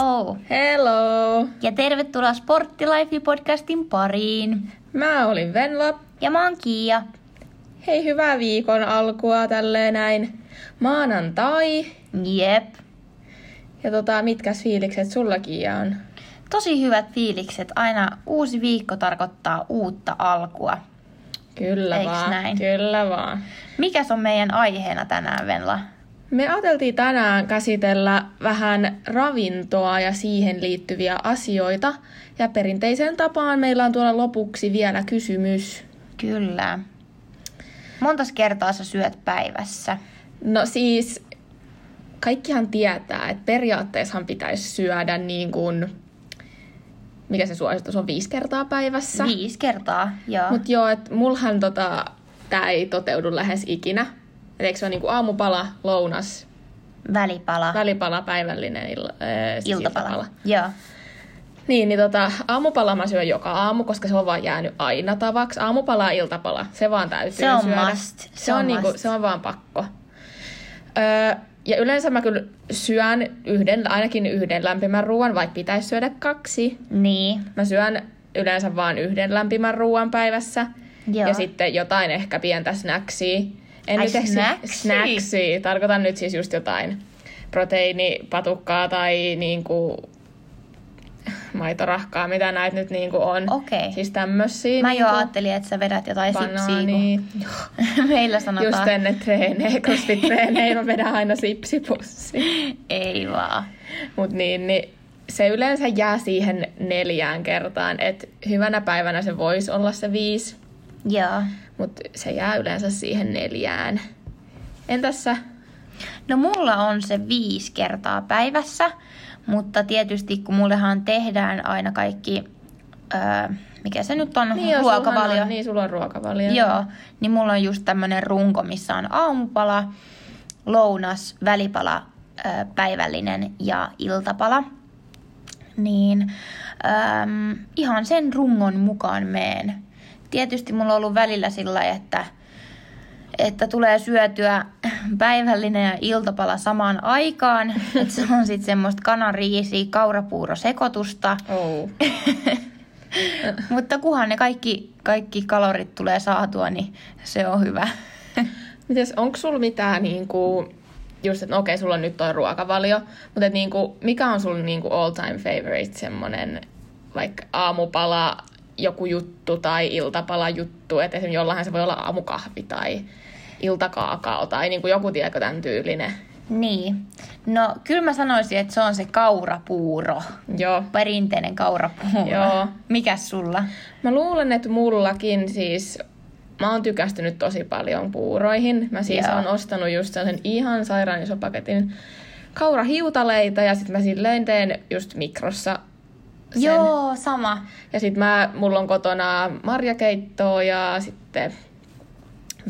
Hello! Hello! Ja tervetuloa Sporttilife-podcastin pariin. Mä olin Venla. Ja mä oon Kiia. Hei, hyvää viikon alkua tälleen näin. Maanantai. Jep. Ja tota, mitkäs fiilikset sulla Kiia on? Tosi hyvät fiilikset. Aina uusi viikko tarkoittaa uutta alkua. Kyllä Eiks vaan. näin? Kyllä vaan. Mikäs on meidän aiheena tänään, Venla? Me ajateltiin tänään käsitellä vähän ravintoa ja siihen liittyviä asioita. Ja perinteiseen tapaan meillä on tuolla lopuksi vielä kysymys. Kyllä. Montas kertaa sä syöt päivässä? No siis, kaikkihan tietää, että periaatteessahan pitäisi syödä niin kuin, mikä se suositus on, viisi kertaa päivässä. Viisi kertaa, joo. Mutta joo, että mulhan tota, tämä ei toteudu lähes ikinä. Et eikö se ole niinku aamupala, lounas, Välipala. välipala, päivällinen illa, äh, siis Iltapala. Joo. Niin, niin tota, aamupala mä syön joka aamu, koska se on vaan jäänyt aina tavaksi. Aamupala ja iltapala, se vaan täytyy Se on syödä. must. Se, Se on, on niinku, se on vaan pakko. Öö, ja yleensä mä kyllä syön yhden, ainakin yhden lämpimän ruoan, vaikka pitäisi syödä kaksi. Niin. Mä syön yleensä vaan yhden lämpimän ruoan päivässä. Joo. Ja sitten jotain ehkä pientä snacksia. En Ai, nyt snacksia? snacksia. Tarkoitan nyt siis just jotain proteiinipatukkaa tai niinku maitorahkaa, mitä näitä nyt niinku on. Okei. Siis tämmösiä. Mä jo niinku ajattelin, että sä vedät jotain sipsiä, banaania. kun meillä sanotaan. Just ennen treenejä, crossfit-treenejä mä vedän aina sipsipussi. Ei vaan. Mut niin, niin se yleensä jää siihen neljään kertaan. Et hyvänä päivänä se voisi olla se viisi, Joo. Mutta se jää yleensä siihen neljään. Entäs sä? No mulla on se viisi kertaa päivässä, mutta tietysti kun mullehan tehdään aina kaikki, öö, mikä se nyt on, Niin, ruokavalio. On, niin, sulla on ruokavalio. Joo, niin mulla on just tämmönen runko, missä on aamupala, lounas, välipala, öö, päivällinen ja iltapala. Niin öö, ihan sen rungon mukaan meen. Tietysti mulla on ollut välillä sillä että että tulee syötyä päivällinen ja iltapala samaan aikaan. että se on sitten semmoista kananriisiä, kaurapuurosekoitusta. Oh. Mutta kunhan ne kaikki, kaikki kalorit tulee saatua, niin se on hyvä. Mites, onko sulla mitään niinku, just, että no okei, sulla on nyt toi ruokavalio, mutta et niinku, mikä on sulla niinku all time favorite semmonen vaikka aamupala, joku juttu tai iltapala juttu, että esimerkiksi jollain se voi olla aamukahvi tai iltakaakao tai niinku joku tiedäkö tämän tyylinen. Niin. No, kyllä mä sanoisin, että se on se kaurapuuro. Joo. Perinteinen kaurapuuro. Joo. Mikäs sulla? Mä luulen, että mullakin siis, mä oon tykästynyt tosi paljon puuroihin. Mä siis oon ostanut just sellaisen ihan sairaan ison paketin kaurahiutaleita ja sitten mä silleen teen just mikrossa sen. Joo, sama. Ja sitten mä, mulla on kotona marjakeittoa ja sitten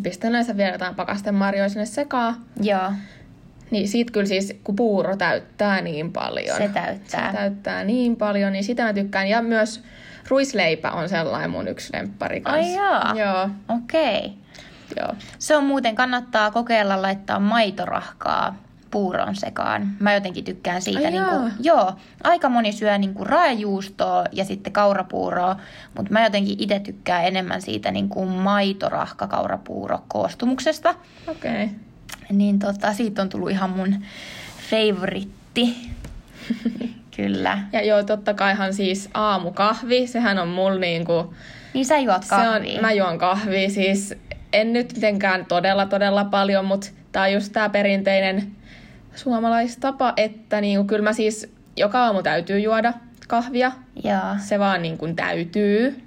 pistän näissä vielä jotain pakastemarjoja sinne sekaan. Joo. Niin siitä kyllä siis, kun puuro täyttää niin paljon. Se täyttää. Se täyttää niin paljon, niin sitä mä tykkään. Ja myös ruisleipä on sellainen mun yksi lemppari Ai kanssa. jaa. Joo, Okei. Okay. joo. Se on muuten, kannattaa kokeilla laittaa maitorahkaa puuron sekaan. Mä jotenkin tykkään siitä. Ai niinku, jaa. joo, aika moni syö niinku raajuustoa ja sitten kaurapuuroa, mutta mä jotenkin itse tykkään enemmän siitä niinku maitorahka kaurapuuro koostumuksesta. Okei. Okay. Niin tota, siitä on tullut ihan mun favoritti. Kyllä. Ja joo, totta kaihan siis aamukahvi, sehän on mulla niinku... Niin sä juot Se on, kahvia. mä juon kahvia, siis en nyt mitenkään todella todella paljon, mutta tää on just tää perinteinen suomalaistapa, että niinku, kyllä mä siis joka aamu täytyy juoda kahvia. Joo. Se vaan niin kuin täytyy.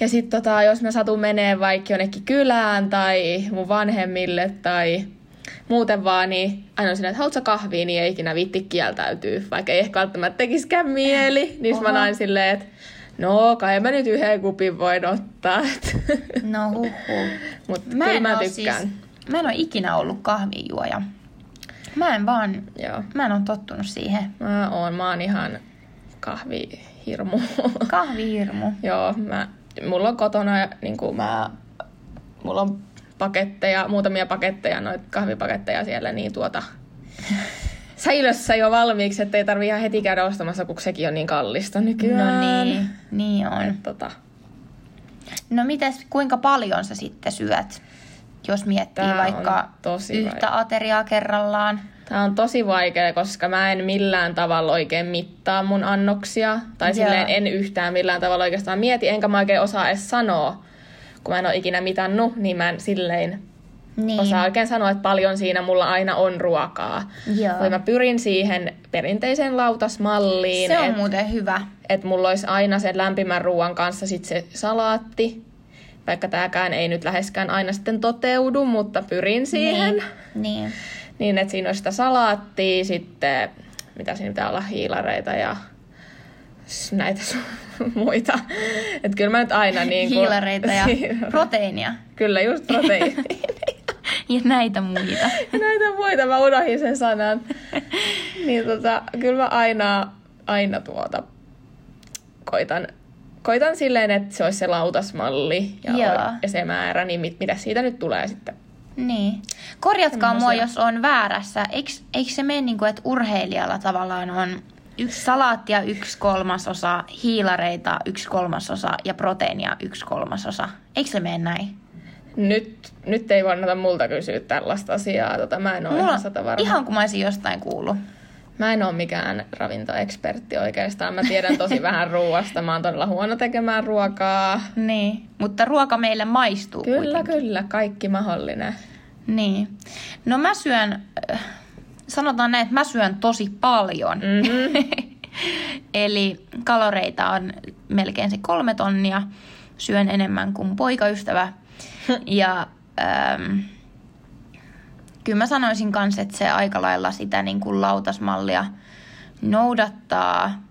Ja sitten tota, jos mä satun menee vaikka jonnekin kylään tai mun vanhemmille tai muuten vaan, niin aina silleen, että haluatko kahvia, niin ei ikinä vitti kieltäytyy. Vaikka ei ehkä välttämättä tekisikään mieli, niin mä näin silleen, että no kai mä nyt yhden kupin voin ottaa. No huhu. Mutta Mä kyllä en, mä tykkään. siis, mä en ole ikinä ollut kahvijuoja. Mä en vaan, Joo. mä en ole tottunut siihen. Mä oon, mä oon ihan kahvihirmu. Kahvihirmu. Joo, mä, mulla on kotona, niin kuin mä, mulla on paketteja, muutamia paketteja, noita kahvipaketteja siellä, niin tuota, säilössä jo valmiiksi, ettei tarvi ihan heti käydä ostamassa, kun sekin on niin kallista nykyään. No niin, niin on. Et, tota, No mites, kuinka paljon sä sitten syöt, jos miettii Tää vaikka tosi yhtä vaikea. ateriaa kerrallaan? Tämä on tosi vaikea, koska mä en millään tavalla oikein mittaa mun annoksia. Tai Joo. silleen en yhtään millään tavalla oikeastaan mieti, enkä mä oikein osaa edes sanoa. Kun mä en ole ikinä mitannut, niin mä en silleen Niin. osaa oikein sanoa, että paljon siinä mulla aina on ruokaa. Joo. Vai mä pyrin siihen perinteiseen lautasmalliin, Se on että muuten hyvä. et mulla olisi aina sen lämpimän ruoan kanssa sit se salaatti. Vaikka tääkään ei nyt läheskään aina sitten toteudu, mutta pyrin siihen. Niin. niin. Niin, että siinä on sitä salaattia, sitten mitä siinä pitää olla, hiilareita ja näitä muita. Että kyllä mä nyt aina niin kuin... Hiilareita ja proteiinia. Kyllä, just proteiini. Ja näitä muita. ja näitä muita, mä unohdin sen sanan. niin tota, kyllä mä aina, aina tuota, koitan, koitan silleen, että se olisi se lautasmalli ja, Joo. ja se määrä, niin mit, mitä siitä nyt tulee sitten. Niin. Korjatkaa mua, jos on väärässä. Eikö, eikö se mene niin kuin, että urheilijalla tavallaan on yksi salaattia yksi kolmasosa, hiilareita yksi kolmasosa ja proteiinia yksi kolmasosa? Eikö se mene näin? Nyt, nyt ei kannata multa kysyä tällaista asiaa, tota, mä en ole ihan sata varma. ihan kun mä olisin jostain kuullut. Mä en ole mikään ravintoekspertti oikeastaan. Mä tiedän tosi vähän ruoasta. Mä oon todella huono tekemään ruokaa. Niin, mutta ruoka meille maistuu Kyllä, kuitenkin. kyllä. Kaikki mahdollinen. Niin. No mä syön, äh, sanotaan näin, että mä syön tosi paljon. Mm-hmm. Eli kaloreita on melkein se kolme tonnia. Syön enemmän kuin poikaystävä. ja ähm, kyllä mä sanoisin kanssa, että se aika lailla sitä niin kuin lautasmallia noudattaa.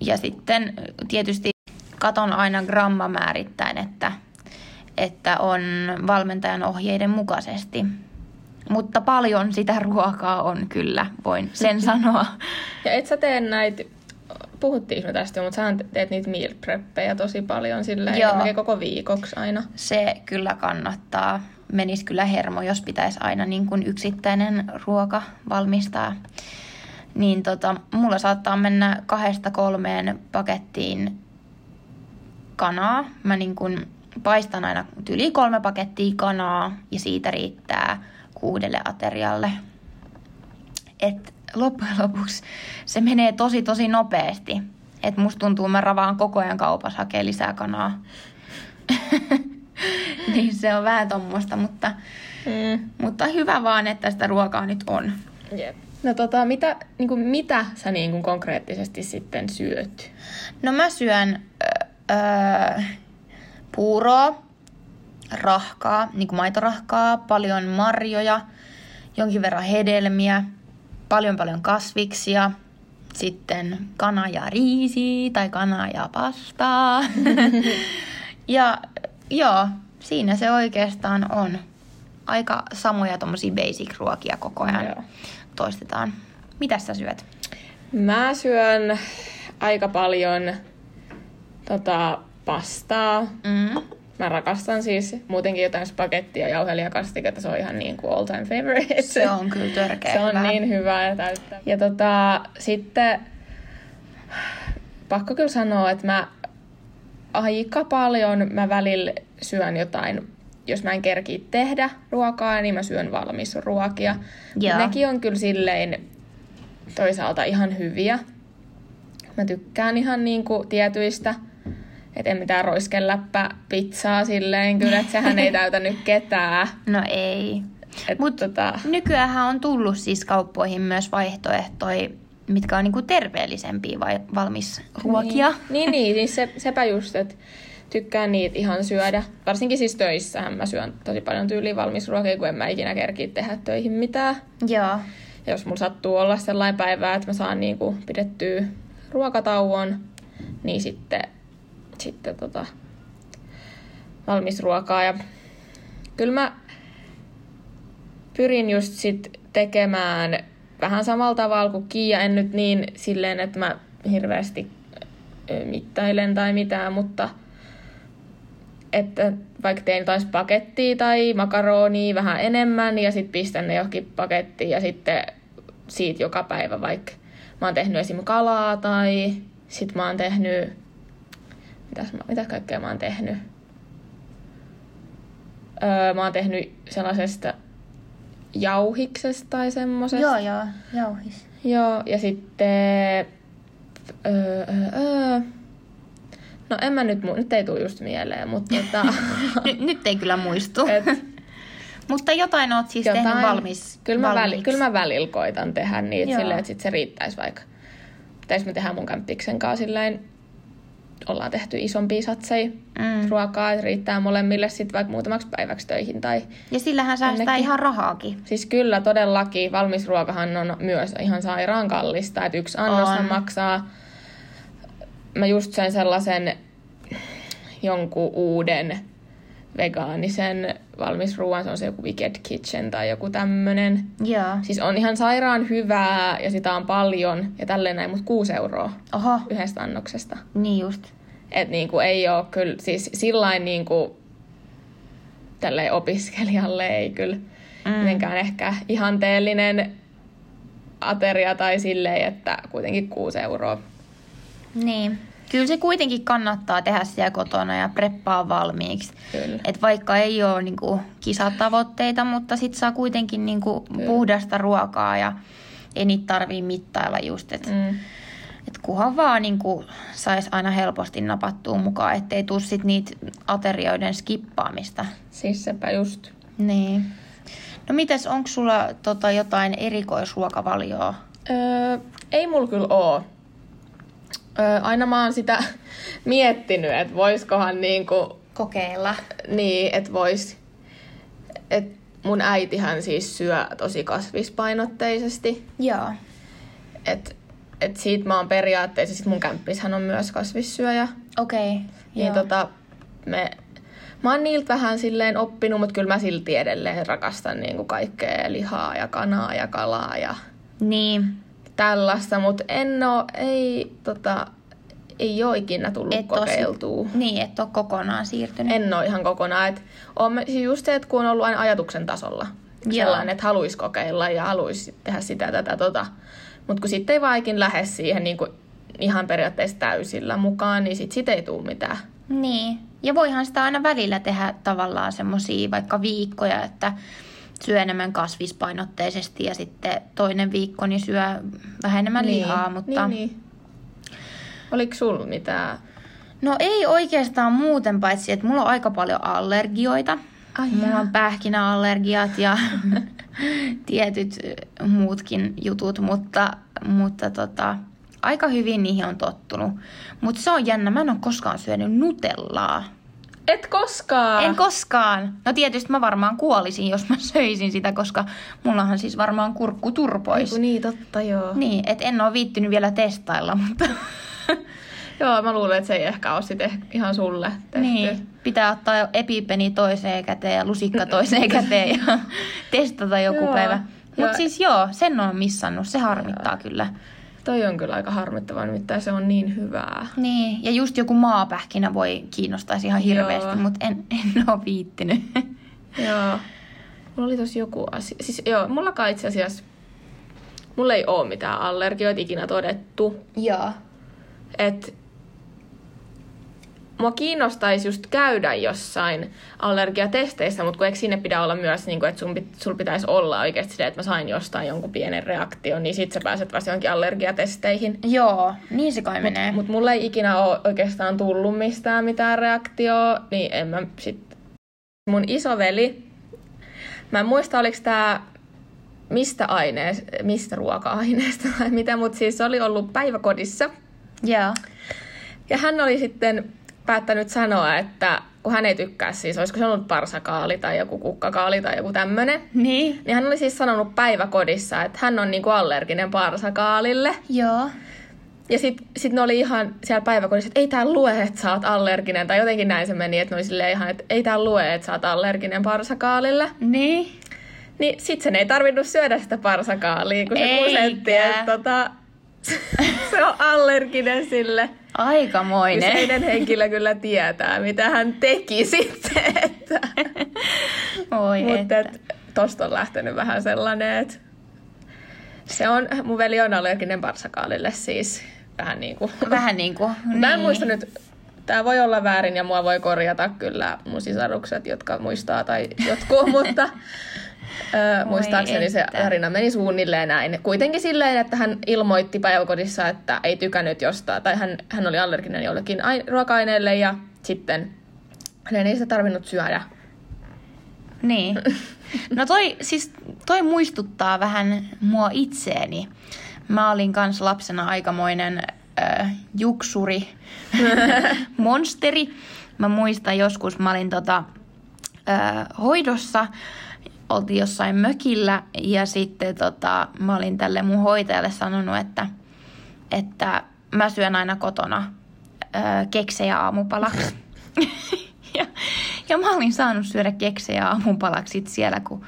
Ja sitten tietysti katon aina grammamäärittäin, että, että on valmentajan ohjeiden mukaisesti. Mutta paljon sitä ruokaa on kyllä, voin sen sanoa. Ja et sä tee näitä, puhuttiinko me tästä, jo, mutta sä teet niitä meal preppejä tosi paljon silleen, koko viikoksi aina. Se kyllä kannattaa. Menisi kyllä hermo, jos pitäisi aina niin kuin yksittäinen ruoka valmistaa. Niin tota, mulla saattaa mennä kahdesta kolmeen pakettiin kanaa. Mä niin kuin paistan aina yli kolme pakettia kanaa ja siitä riittää kuudelle aterialle. Et loppujen lopuksi se menee tosi tosi nopeasti. Et musta tuntuu, mä ravaan koko ajan kaupassa hakee lisää kanaa. niin se on vähän tommoista, mutta, Mm. mutta hyvä vaan, että sitä ruokaa nyt on. Jep. No tota, mitä, niin kuin, mitä sä niin kuin konkreettisesti sitten syöt? No mä syön öö, öö, puuroa, rahkaa, niin kuin maitorahkaa, paljon marjoja, jonkin verran hedelmiä, paljon paljon kasviksia, sitten kana ja riisi tai kana ja pastaa. ja joo, siinä se oikeastaan on. Aika samoja tommosia basic-ruokia koko ajan Joo. toistetaan. Mitä sä syöt? Mä syön aika paljon tota, pastaa. Mm. Mä rakastan siis muutenkin jotain spagettia, jauhelijakastiketta, se on ihan niin kuin all time favorite. Se on kyllä törkeä Se on hyvä. niin hyvä ja täyttä. Ja tota, sitten pakko kyllä sanoa, että mä aika paljon mä välillä syön jotain, jos mä en kerki tehdä ruokaa, niin mä syön valmisruokia. Joo. Nekin on kyllä silleen toisaalta ihan hyviä. Mä tykkään ihan niinku tietyistä, että en mitään roiskeläppä pizzaa silleen kyllä, että sehän ei täytä nyt ketään. No ei. Et Mut tota, nykyään on tullut siis kauppoihin myös vaihtoehtoja, mitkä on niinku terveellisempiä vai valmisruokia. Niin, niin, niin, niin se, sepä just, että tykkään niitä ihan syödä. Varsinkin siis töissähän mä syön tosi paljon tyyliin valmisruokia, kun en mä ikinä kerkiä tehdä töihin mitään. Joo. Ja jos mulla sattuu olla sellainen päivä, että mä saan niinku pidettyä ruokatauon, niin sitten, sitten tota, valmisruokaa. Ja kyllä mä pyrin just sit tekemään vähän samalla tavalla kuin Kiia. En nyt niin silleen, että mä hirveästi mittailen tai mitään, mutta että vaikka teen taas pakettia tai makaronia vähän enemmän ja sitten pistän ne johonkin pakettiin ja sitten siitä joka päivä, vaikka mä oon tehnyt esim. kalaa tai sit mä oon tehnyt, mitäs, mitäs kaikkea mä oon tehnyt? Öö, mä oon tehnyt sellaisesta jauhiksesta tai semmosesta. Joo, joo, jauhis. Joo, ja sitten... Öö, öö, öö. No en mä nyt, mu- nyt ei tule just mieleen, mutta tota, Nyt, nyt ei kyllä muistu. et, Mutta jotain oot siis tehnyt valmis, kyllä, mä väli, valmiiksi. kyllä mä välillä koitan tehdä niin, Joo. silleen, että sit se riittäisi vaikka. Pitäis me tehdä mun kämppiksen kanssa silleen, ollaan tehty isompia satseja Mm. ruokaa, että riittää molemmille sit vaikka muutamaksi päiväksi töihin. Tai... Ja sillähän säästää Jonnekin. ihan rahaakin. Siis kyllä todellakin valmisruokahan on myös ihan sairaan kallista, että yksi annoshan On. maksaa, mä just söin sellaisen jonkun uuden vegaanisen valmisruoan, se on se joku Wicked Kitchen tai joku tämmönen. Joo. Siis on ihan sairaan hyvää ja sitä on paljon ja tälleen näin, mutta 6 euroa Oho, yhdestä annoksesta. niin just. Et niinku ei ole kyllä, siis sillain niinku tälleen opiskelijalle ei kyllä Mm. mm. mitenkään ehkä ihanteellinen ateria tai silleen, että kuitenkin 6 euroa. Niin. Kyllä se kuitenkin kannattaa tehdä siellä kotona ja preppaa valmiiksi. Kyllä. Et vaikka ei ole niinku kisatavoitteita, mutta sit saa kuitenkin niinku puhdasta ruokaa ja ei niitä tarvii mittailla just. Et, mm. Et kunhan vaan niinku sais aina helposti napattua mukaan, ettei tuu sit niitä aterioiden skippaamista. Siis sepä just. Niin. No mites, onko sulla tota jotain erikoisruokavalioa? Öö, ei mulla kyllä oo. Öö, aina mä oon sitä miettinyt, että voiskohan niinku, Kokeilla. niin, että vois, että mun äitihän siis syö tosi kasvispainotteisesti. Joo. Et, et siitä mä oon periaatteessa, sit mun kämppishän on myös kasvissyöjä. Okei. Okay. Niin tota, me, mä oon niiltä vähän silleen oppinut, mutta kyllä mä silti edelleen rakastan niinku kaikkea lihaa ja kanaa ja kalaa ja Niin. Tällaista, mutta en oo, ei, tota, ei oo ikinä tullut Et kokeiltua. Niin, et ole kokonaan siirtynyt. En oo ihan kokonaan. Et on, siis just se, että kun on ollut aina ajatuksen tasolla. Joo. Sellainen, että haluaisi kokeilla ja haluaisi tehdä sitä, tätä, tota. Mutta kun sitten ei vaan ikin lähde siihen niin kuin ihan periaatteessa täysillä mukaan, niin sit, sit ei tule mitään. Niin. Ja voihan sitä aina välillä tehdä tavallaan semmosia vaikka viikkoja, että syö enemmän kasvispainotteisesti ja sitten toinen viikko niin syö vähän enemmän lihaa, mutta... Niin, niin. Oliko sulla mitään? No ei oikeastaan muuten, paitsi että mulla on aika paljon allergioita. Ai mulla on pähkinäallergiat ja tietyt muutkin jutut, mutta, mutta tota, aika hyvin niihin on tottunut. Mutta se on jännä, mä en ole koskaan syönyt nutellaa. Et koskaan! En koskaan. No tietysti mä varmaan kuolisin, jos mä söisin sitä, koska mullahan siis varmaan kurkku turpois. Eiku niin, totta joo. Niin, et en ole viittynyt vielä testailla, mutta Joo, mä luulen, että se ei ehkä ole sit eh- ihan sulle tehty. niin, pitää ottaa epipeni toiseen käteen ja lusikka toiseen käteen ja testata joku Joo. päivä. Mutta Joo. siis joo, sen on missannut, se harmittaa kyllä. Toi on kyllä aika harmittavaa, nimittäin se on niin hyvää. Niin, ja just joku maapähkinä voi kiinnostaisi ihan hirveästi, Joo. mutta en, en ole viittynyt. Joo. Mulla oli tossa joku asia. Siis joo, mulla itse asiassa... Mulla ei oo mitään allergioita ikinä todettu. joo. Et mua kiinnostaisi just käydä jossain allergiatesteissä, mutta kun eikö sinne pidä olla myös, niin kuin, että sun, pit, sul pitäisi olla oikeasti se, että mä sain jostain jonkun pienen reaktion, niin sit sä pääset vasta johonkin allergiatesteihin. Joo, niin se kai menee. Mutta mulla ei ikinä ole oikeastaan tullut mistään mitään reaktioa, niin en mä sit... Mun isoveli, mä en muista oliko tää mistä aineesta, mistä ruoka-aineesta tai mitä, mutta siis se oli ollut päiväkodissa. Joo. Ja hän oli sitten päättänyt sanoa, että kun hän ei tykkää siis, olisiko se ollut parsakaali tai joku kukkakaali tai joku tämmönen, Niin. niin hän oli siis sanonut päiväkodissa, että hän on niinku allerginen parsakaalille. Joo. Ja sitten sit ne oli ihan siellä päiväkodissa, että ei tää lue, että sä oot allerginen. Tai jotenkin näin se meni, että ne oli silleen ihan, että ei tää lue, että sä oot allerginen parsakaalille. Niin. Niin sit sen ei tarvinnut syödä sitä parsakaalia, kun se Eikä. kusetti, että tota, se on allerginen sille. Aikamoinen. Kyseinen henkilö kyllä tietää, mitä hän teki sitten. Että. Oi Mutta että. et, tosta on lähtenyt vähän sellainen, että Se on, mun veli on allerginen parsakaalille siis vähän niin kuin. Vähän niin kuin. Mä en muista nyt, tää voi olla väärin ja mua voi korjata kyllä mun sisarukset, jotka muistaa tai jotkut, mutta Öö, muistaakseni se tarina meni suunnilleen näin. Kuitenkin silleen, että hän ilmoitti päiväkodissa, että ei tykännyt jostain, tai hän, hän oli allerginen jollekin ruoka-aineelle ja sitten hänen ei sitä tarvinnut syödä. Niin. No toi, siis toi muistuttaa vähän mua itseeni. Mä olin kans lapsena aikamoinen äh, juksuri, monsteri. Mä muistan joskus, mä olin tota, äh, hoidossa oltiin jossain mökillä ja sitten tota, mä olin tälle mun hoitajalle sanonut, että, että mä syön aina kotona ö, keksejä aamupalaksi. ja, ja mä olin saanut syödä keksejä aamupalaksi siellä, kun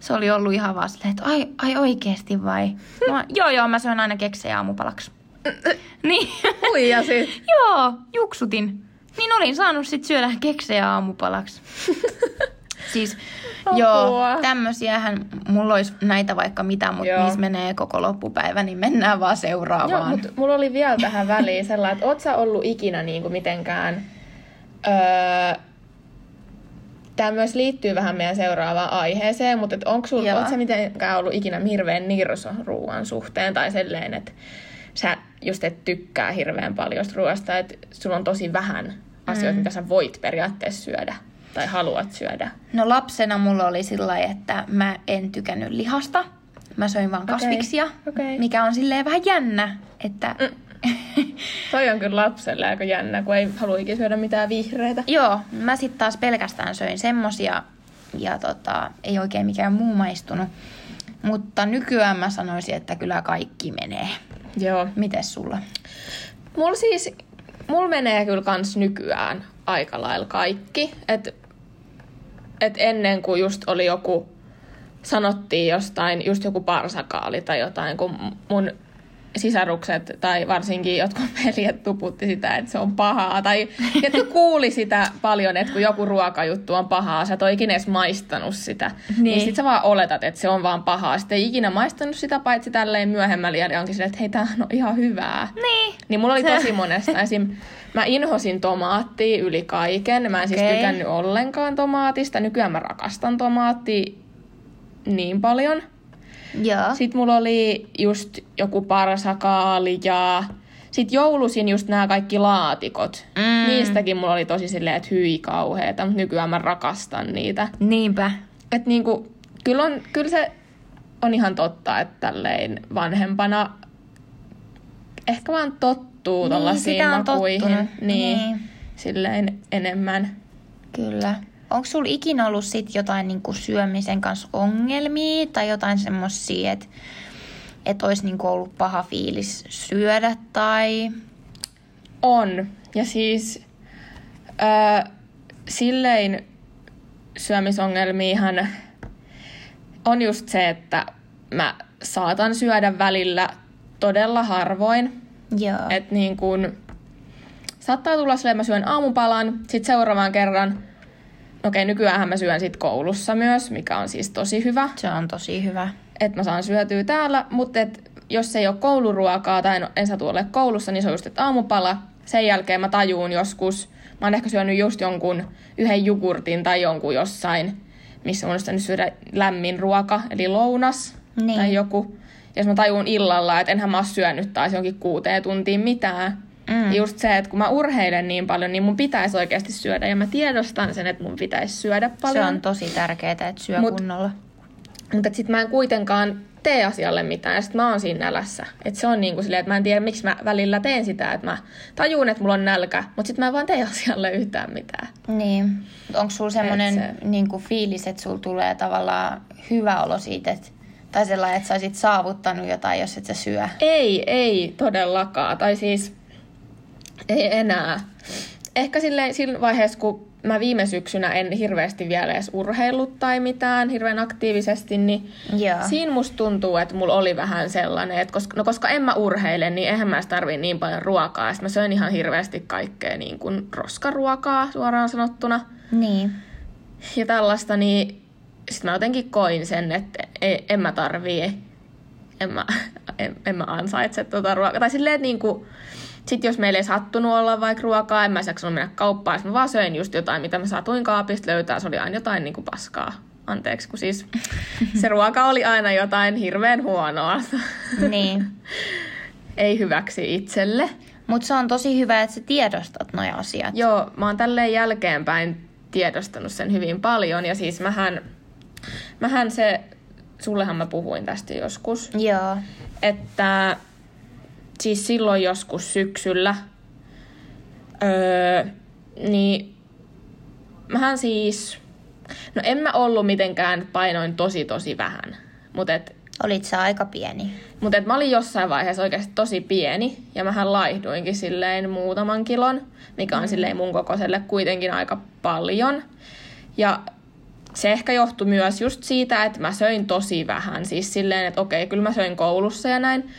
se oli ollut ihan vaan silleen, että ai, ai oikeesti vai? Mä, joo, joo, mä syön aina keksejä aamupalaksi. niin. Huijasit. joo, juksutin. Niin olin saanut sit syödä keksejä aamupalaksi. Siis Apua. Joo, tämmöisiähän, mulla olisi näitä vaikka mitä, mutta missä menee koko loppupäivä, niin mennään vaan seuraavaan. Joo, mutta mulla oli vielä tähän väliin sellainen, että oot sä ollut ikinä niin kuin mitenkään... Öö, Tämä myös liittyy vähän meidän seuraavaan aiheeseen, mutta onko sulla, oot sä mitenkään ollut ikinä hirveän nirso ruoan suhteen tai selleen, että sä just et tykkää hirveän paljon ruoasta, että sulla on tosi vähän asioita, mm. mitä sä voit periaatteessa syödä? Tai haluat syödä? No lapsena mulla oli sillä että mä en tykännyt lihasta. Mä söin vaan kasviksia, okay. Okay. mikä on silleen vähän jännä, että... Mm. Toi on kyllä lapselle aika jännä, kun ei halua ikinä syödä mitään vihreitä. Joo, mä sitten taas pelkästään söin semmosia ja tota, ei oikein mikään muu maistunut. Mutta nykyään mä sanoisin, että kyllä kaikki menee. Joo. Mites sulla? Mulla siis, mulla menee kyllä kans nykyään aika lailla kaikki. Et et ennen kuin just oli joku, sanottiin jostain, just joku parsakaali tai jotain, kun mun sisarukset tai varsinkin jotkut veljet tuputti sitä, että se on pahaa. Tai että kuuli sitä paljon, että kun joku ruokajuttu on pahaa, sä et ole ikinä edes maistanut sitä. Niin, niin sit sä vaan oletat, että se on vaan pahaa. Sitten ei ikinä maistanut sitä, paitsi tälleen myöhemmällä ja onkin silleen, että hei, tää on ihan hyvää. Niin. Niin mulla oli tosi monesta. Esim. Mä inhosin tomaattia yli kaiken. Mä en okay. siis tykännyt ollenkaan tomaatista. Nykyään mä rakastan tomaattia niin paljon. Joo. Sitten mulla oli just joku parsakaali ja sitten joulusin just nämä kaikki laatikot. Mm. Niistäkin mulla oli tosi silleen, että hyi kauheeta, mutta nykyään mä rakastan niitä. Niinpä. Et niinku, kyllä, on, kyllä se on ihan totta, että tälleen vanhempana ehkä vaan tottuu niin, tollaisiin makuihin. Niin, niin, silleen enemmän. Kyllä. Onko sulla ikinä ollut sit jotain niinku syömisen kanssa ongelmia tai jotain semmoisia, että et olisi niinku ollut paha fiilis syödä tai... On. Ja siis äh, silleen syömisongelmiahan on just se, että mä saatan syödä välillä todella harvoin. Joo. Et niin kun, saattaa tulla silleen, mä syön aamupalan, sitten seuraavan kerran okei, nykyään mä syön sit koulussa myös, mikä on siis tosi hyvä. Se on tosi hyvä. Että mä saan syötyä täällä, mutta et, jos ei ole kouluruokaa tai en, en saa tuolle koulussa, niin se on just että aamupala. Sen jälkeen mä tajuun joskus, mä oon ehkä syönyt just jonkun yhden jogurtin tai jonkun jossain, missä on nyt syödä lämmin ruoka, eli lounas niin. tai joku. Ja jos mä tajuun illalla, että enhän mä oon syönyt taas jonkin kuuteen tuntiin mitään, Mm. Just se, että kun mä urheilen niin paljon, niin mun pitäisi oikeasti syödä. Ja mä tiedostan sen, että mun pitäisi syödä paljon. Se on tosi tärkeää, että syö Mut, kunnolla. Mutta sitten mä en kuitenkaan tee asialle mitään, ja sitten mä oon siinä nälässä. Et se on niin kuin silleen, että mä en tiedä, miksi mä välillä teen sitä, että mä tajuun, että mulla on nälkä, mutta sitten mä en vaan tee asialle yhtään mitään. Niin. Onko sulla semmoinen se... niin fiilis, että sulla tulee tavallaan hyvä olo siitä, että tai sellainen, että sä olisit saavuttanut jotain, jos et sä syö? Ei, ei todellakaan. Tai siis ei enää. Ehkä silleen, siinä vaiheessa, kun mä viime syksynä en hirveästi vielä edes urheillut tai mitään hirveän aktiivisesti, niin yeah. siinä musta tuntuu, että mulla oli vähän sellainen, että koska, no koska en mä urheile, niin eihän mä tarvii niin paljon ruokaa. Ja mä söin ihan hirveästi kaikkea niin kuin roskaruokaa suoraan sanottuna. Niin. Ja tällaista, niin sitten mä jotenkin koin sen, että en mä tarvii en mä, en, en mä ansaitse tuota ruokaa. Tai silleen, että niinku, sit jos meillä ei sattunut olla vaikka ruokaa, en mä jaksanut mennä kauppaan, jos mä vaan söin just jotain, mitä mä satuin kaapista löytää, se oli aina jotain niinku paskaa. Anteeksi, kun siis se ruoka oli aina jotain hirveän huonoa. Niin. ei hyväksi itselle. Mutta se on tosi hyvä, että sä tiedostat nuo asiat. Joo, mä oon tälleen jälkeenpäin tiedostanut sen hyvin paljon. Ja siis mähän, mähän se, sullehan mä puhuin tästä joskus, Joo. että siis silloin joskus syksyllä, öö, niin mähän siis, no en mä ollut mitenkään, painoin tosi tosi vähän, mutta et Olit sä aika pieni. mutta et mä olin jossain vaiheessa oikeasti tosi pieni ja mähän laihduinkin silleen muutaman kilon, mikä on silleen mun kokoiselle kuitenkin aika paljon. Ja se ehkä johtui myös just siitä, että mä söin tosi vähän. Siis silleen, että okei, kyllä mä söin koulussa ja näin.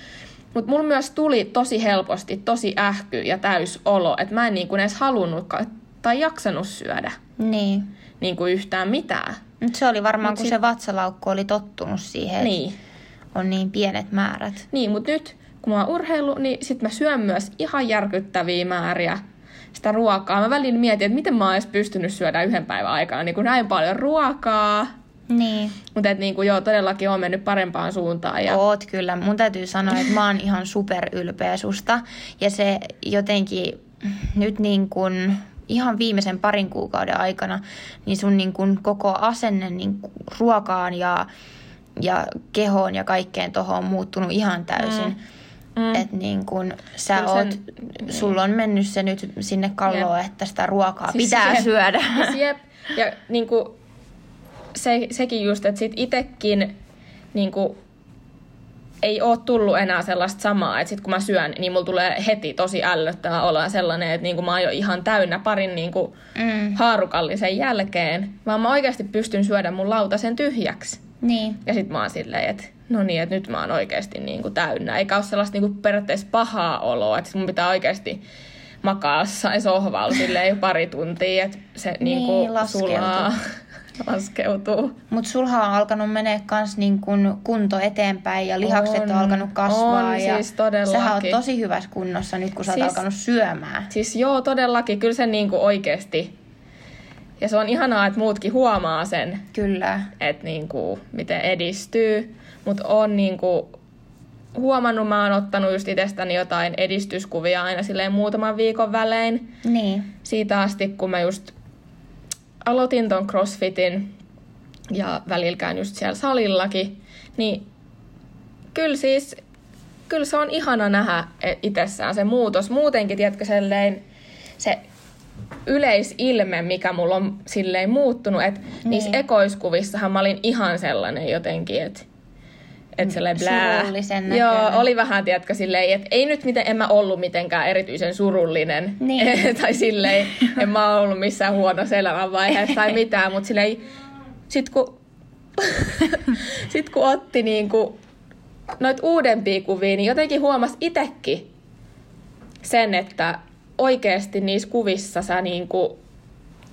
Mutta mulla myös tuli tosi helposti tosi ähky ja täys olo, että mä en niin kuin edes halunnut tai jaksanut syödä Niin. niin kuin yhtään mitään. Mut se oli varmaan, Mut kun sit- se vatsalaukku oli tottunut siihen, että Niin. on niin pienet määrät. Niin, mutta nyt kun mä oon urheilu, niin sit mä syön myös ihan järkyttäviä määriä sitä ruokaa. Mä välin mietin, että miten mä oon edes pystynyt syödä yhden päivän aikana niin kuin näin paljon ruokaa. Niin. Mutta et niin kuin joo, todellakin on mennyt parempaan suuntaan. Ja... Oot kyllä. Mun täytyy sanoa, että mä oon ihan super ylpeä susta. Ja se jotenkin nyt niin kuin ihan viimeisen parin kuukauden aikana, niin sun niin kuin koko asenne niin kuin ruokaan ja, ja kehoon ja kaikkeen tohon on muuttunut ihan täysin. Mm. Mm. Että niin kun sä Kyllä oot, sen- sulla on mennyt se nyt sinne kalloon, että sitä ruokaa Siis pitää jep. syödä. Siis jep. Ja niin kuin, se, sekin just, että sit itekin niin kuin, ei ole tullut enää sellaista samaa, että sit kun mä syön, niin mulla tulee heti tosi ällöttävä olo ja sellainen, että niin mä oon jo ihan täynnä parin niin kuin, Mm. haarukallisen jälkeen, vaan mä oikeasti pystyn syödä mun lautasen tyhjäksi. Niin. Ja sit mä oon silleen, että no niin, että nyt mä oon oikeasti niin kuin täynnä. Eikä ole sellaista niin kuin periaatteessa pahaa oloa, että mun pitää oikeasti makaa jossain sohvalla silleen jo pari tuntia, että se niin, Niin, kuin laskeutuu. sulaa, laskeutuu. Mutta sulha on alkanut menee kans niin kun kunto eteenpäin ja lihakset on, On, alkanut kasvaa. on ja siis todellakin. Sähän oot tosi hyvässä kunnossa nyt, kun sä Siis- oot alkanut syömään. Siis joo, todellakin, kyllä se niin kuin oikeasti. Ja se on ihanaa, että muutkin huomaa sen, Kyllä. että niin kuin, miten edistyy. Mutta on niin kuin, huomannut, mä oon ottanut just itsestäni jotain edistyskuvia aina silleen muutaman viikon välein. Niin. Siitä asti, kun mä just aloitin ton crossfitin ja välillä käyn just siellä salillakin, niin kyllä siis, kyllä se on ihana nähdä e- itsessään se muutos. Muutenkin, tiedätkö, selleen, se yleisilme, mikä mulla on silleen muuttunut, että niin. niissä ekoiskuvissahan mä olin ihan sellainen jotenkin, että että sellainen blää. Surullisen Joo, näköinen. oli vähän, tiedätkö, silleen, että ei nyt miten, en mä ollut mitenkään erityisen surullinen. Niin. tai silleen, en mä ollut missään huonossa elämänvaiheessa tai mitään, mutta silleen, sit kun, sit kun otti niinku noit uudempia kuvia, niin jotenkin huomasi itekin sen, että oikeasti niissä kuvissa sä niinku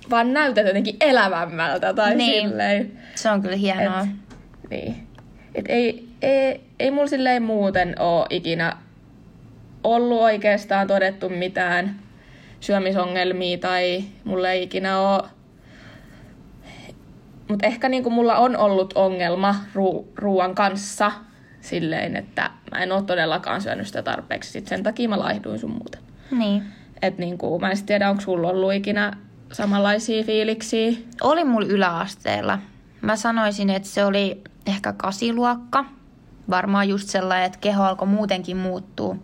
vaan näytät jotenkin elävämmältä tai Niin. silleen. Se on kyllä hienoa. Et, niin. Et ei, ei, ei mulla silleen muuten ole ikinä ollut oikeastaan todettu mitään syömisongelmia tai mulla ei ikinä ole... Mutta ehkä niinku mulla on ollut ongelma ruu- ruoan kanssa silleen, että mä en ole todellakaan syönyt sitä tarpeeksi. Sit sen takia mä laihduin sun muuten. Niin. Et niinku, mä en tiedä, onko sulla ollut ikinä samanlaisia fiiliksiä. Oli mulla yläasteella. Mä sanoisin, että se oli ehkä kasiluokka. Varmaan just sellainen, että keho alkoi muutenkin muuttua.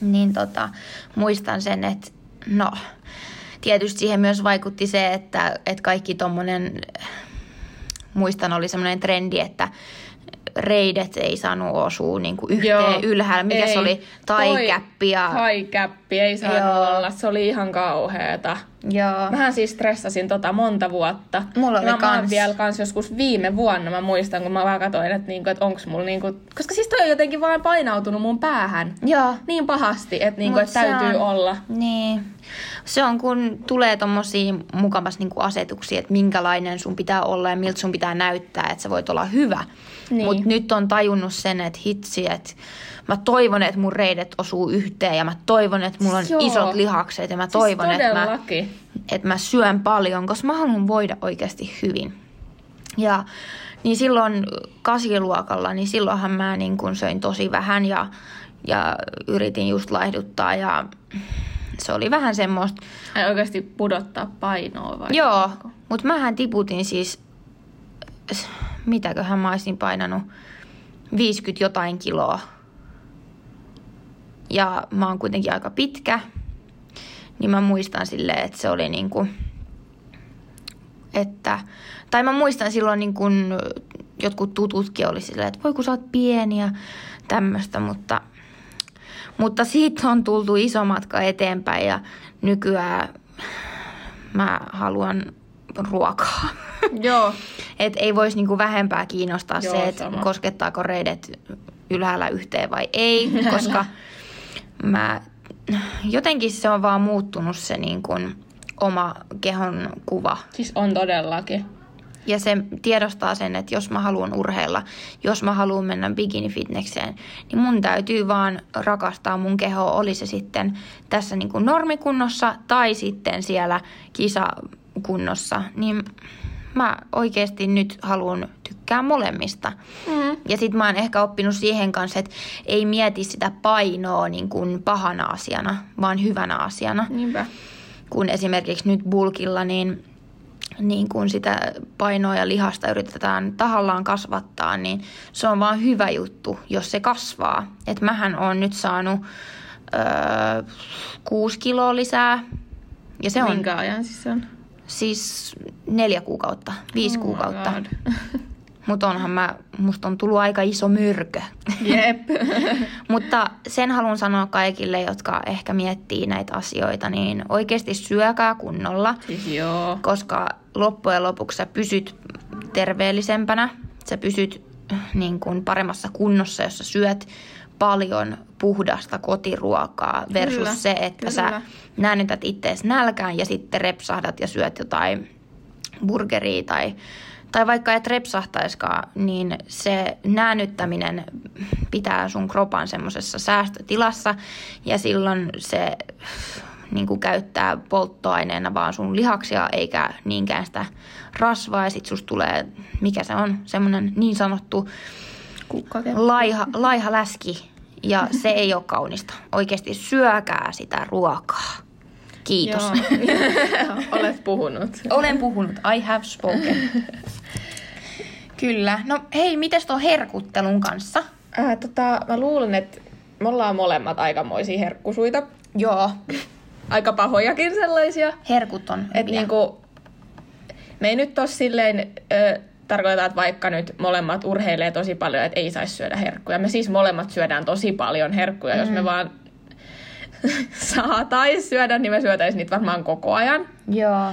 Niin tota, muistan sen, että no, tietysti siihen myös vaikutti se, että, että kaikki tommonen, muistan oli semmoinen trendi, että reidet ei saanut osua niin kuin yhteen Joo. ylhäällä. Mikä se Ei. oli? Toi Taikäppi ja... Taikäppi ei saa Joo. olla. Se oli ihan kauheeta. Joo. Mähän siis stressasin tota monta vuotta. Mulla oli Ja mä, mä kans. vielä kans joskus viime vuonna, mä muistan, kun mä vaan katsoin, että, niinku, että onks mulla niinku... Koska siis toi on jotenkin vaan painautunut mun päähän. Joo. Niin pahasti, että, niinku, se täytyy on- olla. Niin. Se on, kun tulee tommosia mukamas niinku asetuksia, että minkälainen sun pitää olla ja miltä sun pitää näyttää, että sä voit olla hyvä. Niin. Mutta nyt on tajunnut sen, että hitsi, että mä toivon, että mun reidet osuu yhteen ja mä toivon, että mulla on Joo. isot lihakset ja mä toivon, siis että mä, että mä syön paljon, koska mä haluan voida oikeasti hyvin. Ja niin silloin kasiluokalla, niin silloinhan mä niin kun söin tosi vähän ja, ja yritin just laihduttaa ja se oli vähän semmoista. Ai oikeasti pudottaa painoa vai? Joo, mutta mähän tiputin siis, mitäköhän mä olisin painanut, 50 jotain kiloa. Ja mä oon kuitenkin aika pitkä, niin mä muistan silleen, että se oli niinku, että, tai mä muistan silloin niin kun jotkut tututkin oli silleen, että voi kun sä oot pieni ja tämmöistä, mutta, mutta siitä on tultu iso matka eteenpäin ja nykyään mä haluan ruokaa. Joo. Et ei voisi niinku vähempää kiinnostaa Joo, se, että koskettaako reidet ylhäällä yhteen vai ei, koska mä, jotenkin se on vaan muuttunut se niin kuin oma kehon kuva. Siis on todellakin. Ja se tiedostaa sen, että jos mä haluan urheilla, jos mä haluan mennä bikini-fitnekseen, niin mun täytyy vaan rakastaa mun kehoa, oli se sitten tässä niin kuin normikunnossa tai sitten siellä kisakunnossa. Niin mä oikeasti nyt haluan tykkää molemmista. Mm. Ja sit mä oon ehkä oppinut siihen kanssa, että ei mieti sitä painoa niin kuin pahana asiana, vaan hyvänä asiana Niinpä. kun esimerkiksi nyt bulkilla, niin, niin kun sitä painoa ja lihasta yritetään tahallaan kasvattaa, niin se on vaan hyvä juttu, jos se kasvaa. Et mähän on nyt saanut öö, kuusi kiloa lisää. Ja se on Minkä ajan siis se on? Siis neljä kuukautta, viisi Oh kuukautta. Mutta onhan mä, musta on tullut aika iso myrkö. Jep. Mutta sen haluan sanoa kaikille, jotka ehkä miettii näitä asioita, niin oikeasti syökää kunnolla, siis joo. koska loppujen lopuksi sä pysyt terveellisempänä, sä pysyt niin kuin paremmassa kunnossa, jos sä syöt paljon puhdasta kotiruokaa versus Kyllä, se, että sä kyllä. näännytät ittees nälkään ja sitten repsahdat ja syöt jotain burgeria tai, tai vaikka et repsahtaiskaan, niin se näännyttäminen pitää sun kropan semmoisessa säästötilassa ja silloin se niin kuin käyttää polttoaineena vaan sun lihaksia eikä niinkään sitä rasvaa ja sit susta tulee, mikä se on, semmoinen niin sanottu laiha, laiha läski ja se ei ole kaunista. Oikeasti syökää sitä ruokaa. Kiitos. Joo. Olet puhunut. Olen puhunut. I have spoken. Kyllä. No hei, mites tuon herkuttelun kanssa? Äh, tota, mä luulen, että me ollaan molemmat aikamoisia herkkusuita. Joo. Aika pahojakin sellaisia. Herkut on Et hyviä. niinku, me ei nyt ole silleen, ö, tarkoita, että vaikka nyt molemmat urheilee tosi paljon, että ei saisi syödä herkkuja. Me siis molemmat syödään tosi paljon herkkuja, mm. jos me vaan saatais syödä, niin me syötäisiin niitä varmaan koko ajan. Joo.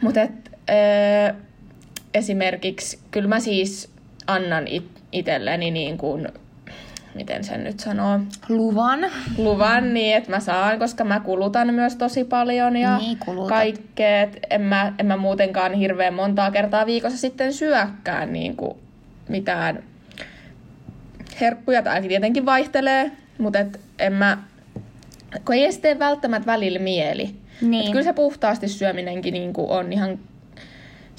Mutta ö, esimerkiksi kyllä mä siis annan it, itselleni niin kuin, miten sen nyt sanoo, Luvan. luvan niin, että mä saan, koska mä kulutan myös tosi paljon ja Niin, kaikkea. En mä, en mä muutenkaan hirveän montaa kertaa viikossa sitten syökkään niin kuin mitään herkkuja. Tai tietenkin vaihtelee, mutta et en mä, kun ei edes tee välttämättä välillä mieli. Niin. Et kyllä se puhtaasti syöminenkin niin kuin on ihan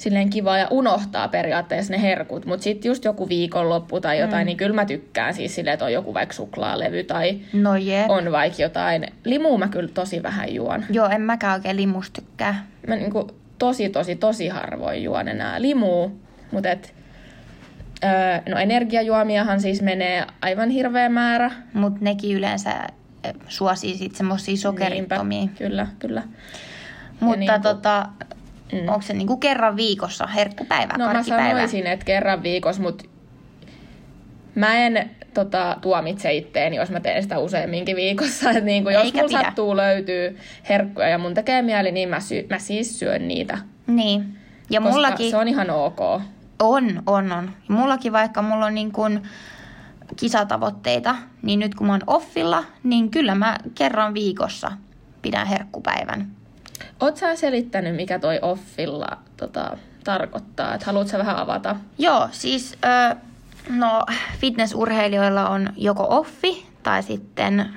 silleen kiva ja unohtaa periaatteessa ne herkut, mutta sitten just joku viikonloppu tai jotain, mm. niin kyllä mä tykkään siis silleen, että on joku vaikka suklaalevy tai No jep. on vaikka jotain. Limua mä kyllä tosi vähän juon. Joo, en mäkään oikein limusta tykkää. Mä niinku tosi, tosi, tosi harvoin juon enää limua, mutta et, öö, no energiajuomiahan siis menee aivan hirveä määrä. Mutta nekin yleensä suosii sit semmosia sokerittomia. Niinpä, Kyllä, kyllä. Mutta niinku- tota. Mm. onko se niinku kerran viikossa herkkupäivä, No mä sanoisin, että kerran viikossa, mutta mä en tota, tuomitse itteeni, jos mä teen sitä useamminkin viikossa. Et niin kuin, jos Eikä mulla pidä. sattuu löytyy herkkuja ja mun tekee mieli, niin mä, sy- mä siis syön niitä. Niin. Ja koska mullakin se on ihan ok. on, on, on. Mullakin vaikka mulla on niin kuin kisatavoitteita, niin nyt kun mä oon offilla, niin kyllä mä kerran viikossa pidän herkkupäivän. Oot sä selittänyt, mikä toi offilla tota, tarkoittaa? Et haluatko sä vähän avata? Joo, siis ö, no, fitnessurheilijoilla on joko offi tai sitten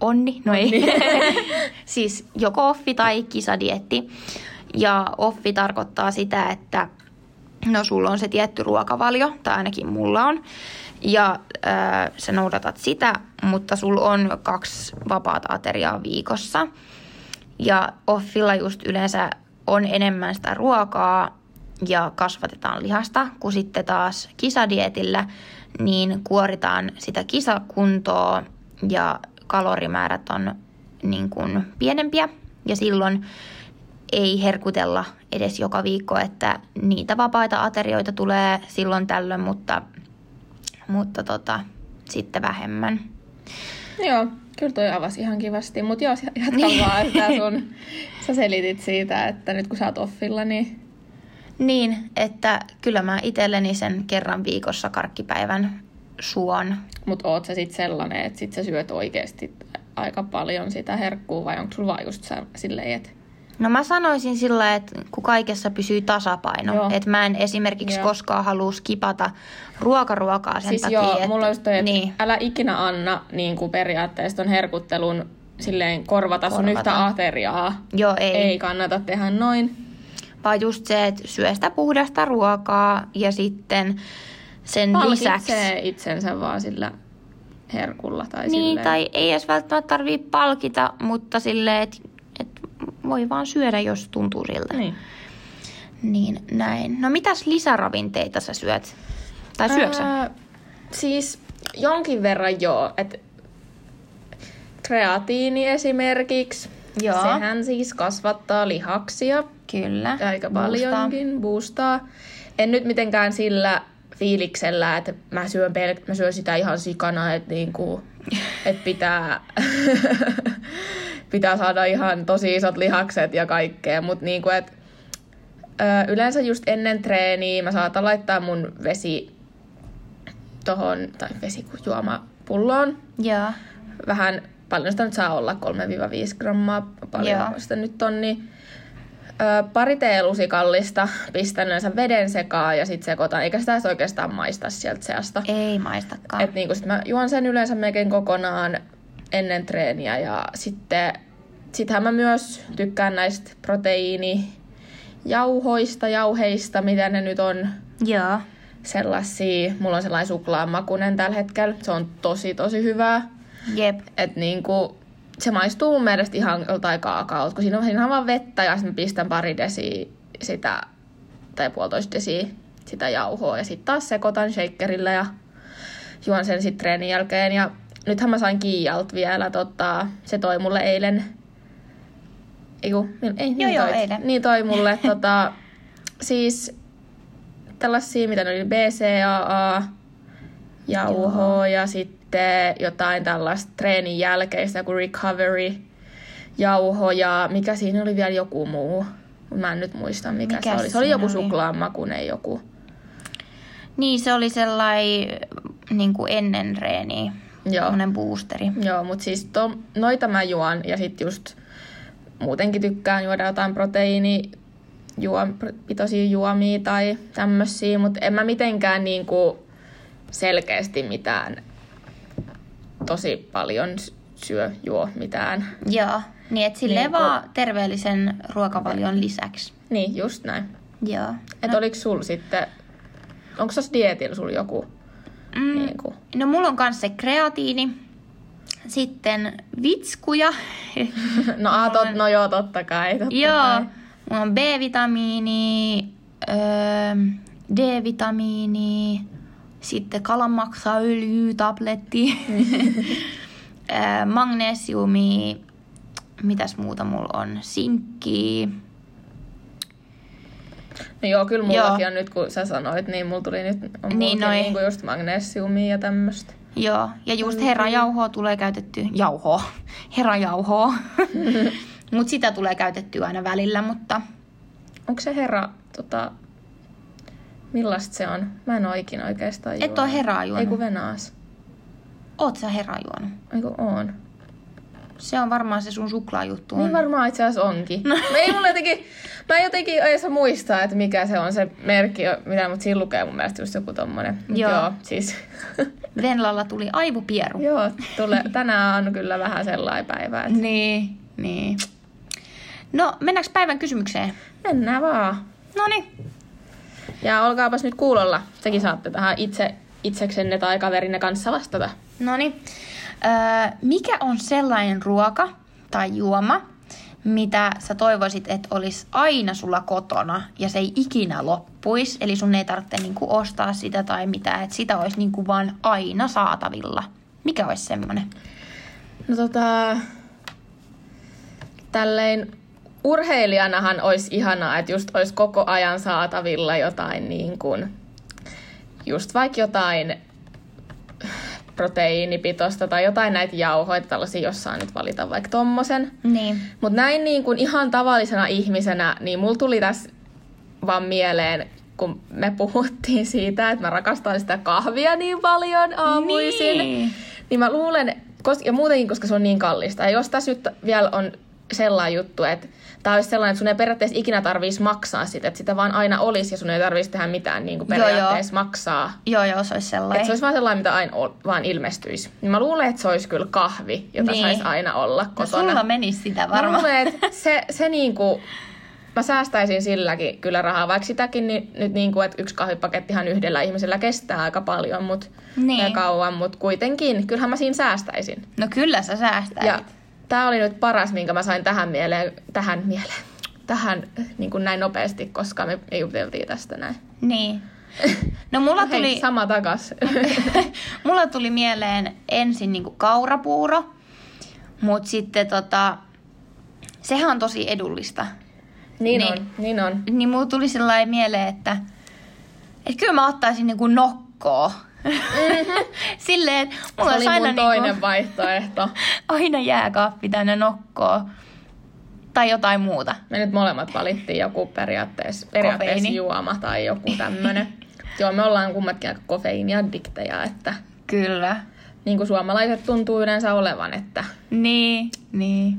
onni, no ei. siis joko offi tai kisadietti. Ja offi tarkoittaa sitä, että no sulla on se tietty ruokavalio, tai ainakin mulla on. Ja ö, sä noudatat sitä, mutta sulla on kaksi vapaata ateriaa viikossa. Ja offilla just yleensä on enemmän sitä ruokaa ja kasvatetaan lihasta, kun sitten taas kisadietillä niin kuoritaan sitä kisakuntoa ja kalorimäärät on niin kuin pienempiä ja silloin ei herkutella edes joka viikko, että niitä vapaita aterioita tulee silloin tällöin, mutta, mutta tota, sitten vähemmän. Joo, kyllä toi avasi ihan kivasti. Mutta joo, jatka Niin. vaan sitä sun... Sä selitit siitä, että nyt kun sä oot offilla, niin... Niin, että kyllä mä itselleni sen kerran viikossa karkkipäivän suon. Mutta oot sä sit sellainen, että sit sä syöt oikeasti aika paljon sitä herkkuu vai onko sulla vaan just sä silleen, että No mä sanoisin sillä, että kun kaikessa pysyy tasapaino, Joo. että mä en esimerkiksi Joo. koskaan halua skipata ruokaruokaa sen siis takia, joo, että... mulla on just toi, että niin, älä ikinä anna niin kuin periaatteessa ton herkuttelun silleen korvata, sun Korvata. yhtä ateriaa. joo ei, Ei kannata tehdä noin. vaan just se, että syö sitä puhdasta ruokaa ja sitten sen lisäksi... Palkitsee itsensä vaan sillä herkulla tai Niin, silleen. tai ei edes välttämättä tarvii palkita, mutta silleen, että et voi vaan syödä, jos tuntuu siltä. Niin. Niin, näin. No mitäs lisäravinteita sä syöt? Tai syöksä? Ää, siis jonkin verran joo. Et kreatiini esimerkiksi. Joo. Sehän siis kasvattaa lihaksia Kyllä. aika paljonkin, boostaa. En nyt mitenkään sillä fiiliksellä, että mä syön, pel- mä syön sitä ihan sikana, että niinku, et pitää, pitää saada ihan tosi isot lihakset ja kaikkea, mutta niinku, et, ö, yleensä just ennen treeniä mä saatan laittaa mun vesi tohon, tai vesijuomapulloon. Joo. Vähän, paljon sitä nyt saa olla, 3-5 grammaa, paljon Joo. sitä nyt on, niin Ö, pari teelusikallista, pistän yleensä veden sekaan ja sitten sekoitan, eikä sitä edes oikeastaan maista sieltä seasta. Ei maistakaan. Et niinku sit mä juon sen yleensä melkein kokonaan ennen treeniä ja sitten sittenhän mä myös tykkään näistä proteiinijauhoista, jauheista, mitä ne nyt on Joo. sellaisia. Mulla on sellainen suklaamakunen tällä hetkellä. Se on tosi tosi hyvää. Jep. Et niinku, se maistuu mun mielestä ihan joltain kaakaolta, kun siinä on, siinä on vaan vettä ja sitten pistän pari desiä sitä, tai puolitoista desiä sitä jauhoa ja sitten taas sekoitan shakerilla ja juon sen sitten treenin jälkeen. Ja nythän mä sain Kiijalta vielä, tota, se toi mulle eilen, Eiku, ei, niin joo, toi, eilen. Niin toi mulle tota, siis tällaisia, mitä ne oli, BCAA, jauhoa ja sitten jotain tällaista treenin jälkeistä kuin recovery jauho ja mikä siinä oli vielä joku muu. Mä en nyt muista mikä, Mikä se oli. Se oli joku oli? suklaamakunen joku. Niin, se oli sellainen niin kuin ennen reeniä. Joo. Semmoinen boosteri. Joo, mutta siis to, noita mä juon ja sitten just muutenkin tykkään juoda jotain proteiini juom, pitoisia juomia tai tämmöisiä, mutta en mä mitenkään niinku selkeästi mitään tosi paljon syö, juo mitään. Joo. Niin, että silleen Niin vaan terveellisen ruokavalion lisäksi. Niin, just näin. Joo. Et no, oliko sul sitten, onko sos dietillä sul joku mm, niinku, no, mulla on kanssa se kreatiini. Sitten vitskuja. no, a, tot, no joo, totta kai. Totta Joo. Kai. Mulla on B-vitamiini, öö, D-vitamiini, sitten kalanmaksaöljy, tabletti, öö, magnesiumi, mitäs muuta mulla on, sinkki. No joo, kyllä mullakin joo. on nyt, kun sä sanoit, niin mulla tuli nyt on niin, noi. niinku just magnesiumia ja tämmöistä. Joo, ja just herrajauhoa tulee käytetty. Jauhoa. Herrajauhoa. mutta sitä tulee käytettyä aina välillä, mutta... Onko se herra, tota, millaista se on? Mä en ole ikinä oikeastaan juonut. Et ole herraa juonut? Ei kun venaas. Oot sä herraa juonut? Ei kun oon. Se on varmaan se sun suklaajuttu. Niin varmaan itse asiassa onkin. No. Mä, ei mulla jotenkin, mä jotenkin edes muistaa, että mikä se on se merkki, mitä mut siinä lukee mun mielestä just joku tommonen. Joo. joo siis. Venlalla tuli aivopieru. joo, tule, tänään on kyllä vähän sellainen päivä. Että... Niin, niin. No, mennäänkö päivän kysymykseen? Mennään vaan. No niin. Ja olkaapas nyt kuulolla. Sekin saatte tähän itse, itseksenne tai kaverinne kanssa vastata. No niin. Öö, mikä on sellainen ruoka tai juoma, mitä sä toivoisit, että olisi aina sulla kotona ja se ei ikinä loppuisi, eli sun ei tarvitse niinku ostaa sitä tai mitään, että sitä olisi niinku vaan aina saatavilla. Mikä olisi semmoinen? No tota, tälleen urheilijanahan olisi ihanaa, että just olisi koko ajan saatavilla jotain niin kuin, just vaikka jotain proteiinipitoista tai jotain näitä jauhoja, tällaisia, jos saa nyt valita vaikka tommosen. Niin. Mutta näin niin kuin ihan tavallisena ihmisenä, niin mulla tuli tässä vaan mieleen, kun me puhuttiin siitä, että mä rakastan sitä kahvia niin paljon aamuisin. Niin, niin mä luulen, ja muutenkin, koska se on niin kallista. Ja jos tässä nyt vielä on sellainen juttu, että tämä olisi sellainen, että sun ei periaatteessa ikinä tarvitsisi maksaa sitä, että sitä vaan aina olisi ja sun ei tarvitsisi tehdä mitään niin kuin periaatteessa joo, joo. maksaa. Joo, joo, se olisi sellainen. Että se olisi vaan sellainen, mitä aina vaan ilmestyisi. Niin mä luulen, että se olisi kyllä kahvi, jota niin. saisi aina olla no kotona. No sulla menisi sitä varmaan. Mä luulen, että se, se niin kuin, mä säästäisin silläkin kyllä rahaa, vaikka sitäkin niin, nyt niin kuin, että yksi kahvipakettihan yhdellä ihmisellä kestää aika paljon mut, niin. ja kauan, mutta kuitenkin, kyllähän mä siinä säästäisin. No kyllä sä säästäit. Ja tämä oli nyt paras, minkä mä sain tähän mieleen, tähän mieleen, tähän niin kuin näin nopeasti, koska me juteltiin tästä näin. Niin. No mulla no hei, tuli... sama takas. mulla tuli mieleen ensin niin kuin kaurapuuro, mutta sitten tota, sehän on tosi edullista. Niin, niin on, niin on. Niin mulla tuli sellainen mieleen, että, että kyllä mä ottaisin niin kuin nokkoa Mm-hmm. Silleen, mulla se oli aina mun toinen niinku, vaihtoehto. aina jääkaappi tänne nokkoa. Tai jotain muuta. Me nyt molemmat valittiin joku periaatteessa, periaatteessa juoma tai joku tämmönen. Joo, me ollaan kummatkin aika kofeiiniaddikteja, että... Kyllä. Niin kuin suomalaiset tuntuu yleensä olevan, että... Niin, niin.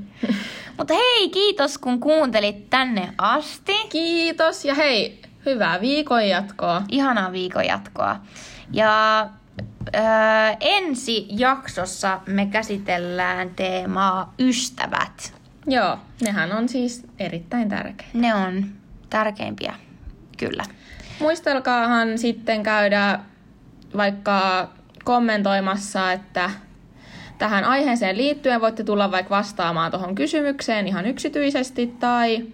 Mutta hei, kiitos kun kuuntelit tänne asti. Kiitos ja hei, hyvää viikon jatkoa. Ihanaa viikon jatkoa. Ja äh, ensi jaksossa me käsitellään teemaa ystävät. Joo, nehän on siis erittäin tärkeitä. Ne on tärkeimpiä, kyllä. Muistelkaahan sitten käydä vaikka kommentoimassa, että tähän aiheeseen liittyen voitte tulla vaikka vastaamaan tuohon kysymykseen ihan yksityisesti tai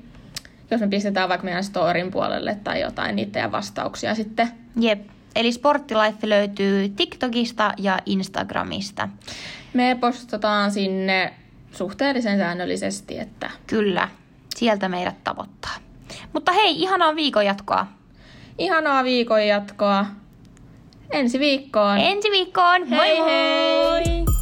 jos me pistetään vaikka meidän storin puolelle tai jotain niitä vastauksia sitten. Jep. Eli Sporttilife löytyy TikTokista ja Instagramista. Me postataan sinne suhteellisen säännöllisesti, että... Kyllä, sieltä meidät tavoittaa. Mutta hei, ihanaa viikon jatkoa. Ihanaa viikon jatkoa. Ensi viikkoon. Ensi viikkoon. Hei moi! hei.